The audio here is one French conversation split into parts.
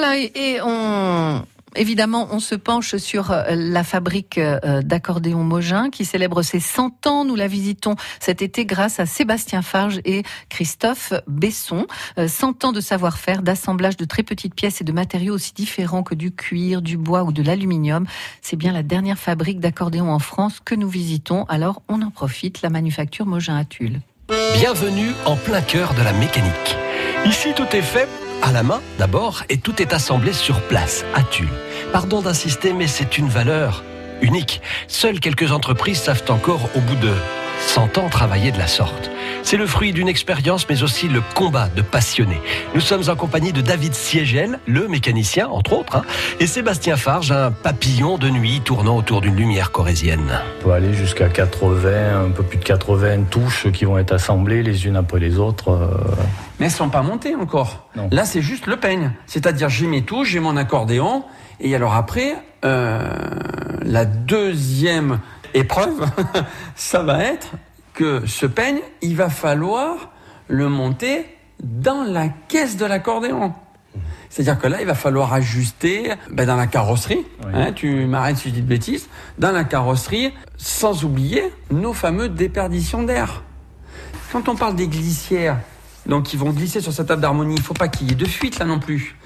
Voilà, et on, Évidemment, on se penche sur euh, la fabrique euh, d'accordéons Mogin qui célèbre ses 100 ans. Nous la visitons cet été grâce à Sébastien Farge et Christophe Besson. 100 euh, ans de savoir-faire, d'assemblage de très petites pièces et de matériaux aussi différents que du cuir, du bois ou de l'aluminium. C'est bien la dernière fabrique d'accordéons en France que nous visitons. Alors, on en profite, la manufacture Mogin à Tulle. Bienvenue en plein cœur de la mécanique. Ici, tout est fait à la main d'abord et tout est assemblé sur place, à Tulle. Pardon d'insister, mais c'est une valeur unique. Seules quelques entreprises savent encore, au bout de 100 ans, travailler de la sorte. C'est le fruit d'une expérience, mais aussi le combat de passionnés. Nous sommes en compagnie de David Siegel, le mécanicien, entre autres, hein, et Sébastien Farge, un papillon de nuit tournant autour d'une lumière corésienne. On peut aller jusqu'à 80, un peu plus de 80 touches qui vont être assemblées les unes après les autres. Euh. Mais elles ne sont pas montées encore. Là, c'est juste le peigne. C'est-à-dire, j'ai mes touches, j'ai mon accordéon, et alors après, euh, la deuxième épreuve, ça va être que ce peigne, il va falloir le monter dans la caisse de l'accordéon. C'est-à-dire que là, il va falloir ajuster ben, dans la carrosserie. Hein, tu m'arrêtes si je dis de bêtises. Dans la carrosserie, sans oublier nos fameux déperditions d'air. Quand on parle des glissières, donc ils vont glisser sur cette table d'harmonie, il ne faut pas qu'il y ait de fuite là non plus.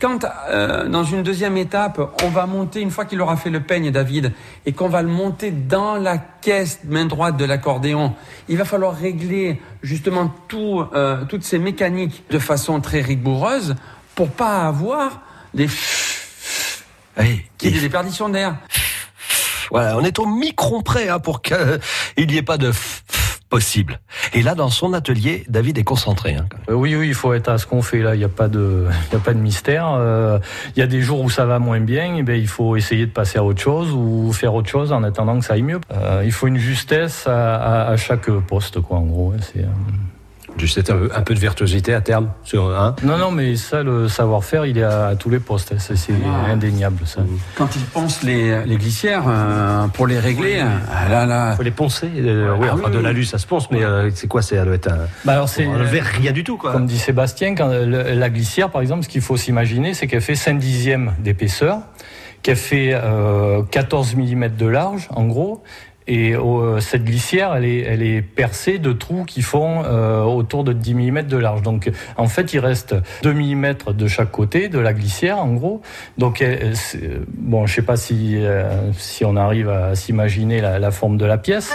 Quand, euh, dans une deuxième étape, on va monter, une fois qu'il aura fait le peigne, David, et qu'on va le monter dans la caisse main droite de l'accordéon, il va falloir régler justement tout, euh, toutes ces mécaniques de façon très rigoureuse pour pas avoir des oui, qui des déperditions d'air. Voilà, on est au micron près hein, pour qu'il n'y ait pas de possible. Et là, dans son atelier, David est concentré. Hein, euh, oui, oui, il faut être à ce qu'on fait là. Il n'y a pas de, il a pas de mystère. Euh, il y a des jours où ça va moins bien. Et ben, il faut essayer de passer à autre chose ou faire autre chose en attendant que ça aille mieux. Euh, il faut une justesse à, à, chaque poste, quoi. En gros, hein, c'est. Juste un peu de virtuosité à terme sur un. Non, non, mais ça, le savoir-faire, il est à, tous les postes. C'est indéniable, ça. Quand ils poncent les, les glissières euh, pour les régler, ah là, là. faut les poncer. Euh, oui, ah enfin, de l'alu, ça se ponce, mais euh, c'est quoi C'est un, bah alors c'est un verre, rien du tout, quoi. Comme dit Sébastien, quand la glissière, par exemple, ce qu'il faut s'imaginer, c'est qu'elle fait 5 dixièmes d'épaisseur qu'elle fait 14 mm de large, en gros, et euh, cette glissière, elle est, elle est percée de trous qui font euh, autour de 10 mm de large. Donc, en fait, il reste 2 mm de chaque côté de la glissière, en gros. Donc, bon, je sais pas si, euh, si on arrive à s'imaginer la, forme de la pièce.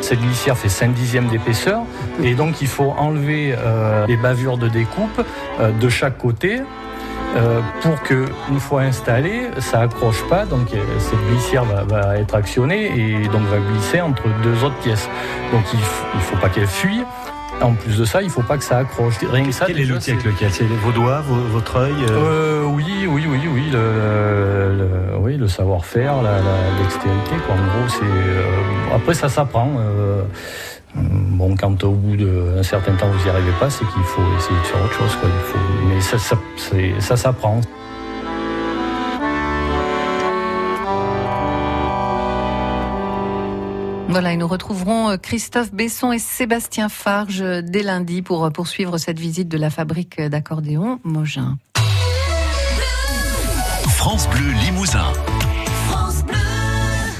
Cette glissière fait 5 dixièmes d'épaisseur et donc il faut enlever euh, les bavures de découpe euh, de chaque côté euh, pour que une fois installé, ça accroche pas, donc euh, cette glissière va, être actionnée et donc va glisser entre deux autres pièces. Donc il, ne faut pas qu'elle fuit. En plus de ça, il faut pas que ça accroche. Rien que ça, quel est l'outil avec lequel C'est? Vos doigts, votre œil euh? Oui, oui, oui, oui, le, oui, le savoir-faire, la, dextérité. Quoi. En gros, c'est après ça s'apprend. Bon, quand au bout d'un certain temps vous n'y arrivez pas, c'est qu'il faut essayer de faire autre chose. Quoi. Il faut... Mais ça, ça, ça s'apprend. Voilà, et nous retrouverons euh, Christophe Besson et Sébastien Farge dès lundi pour euh, poursuivre cette visite de la fabrique d'accordéons Mogin. France Bleu Limousin.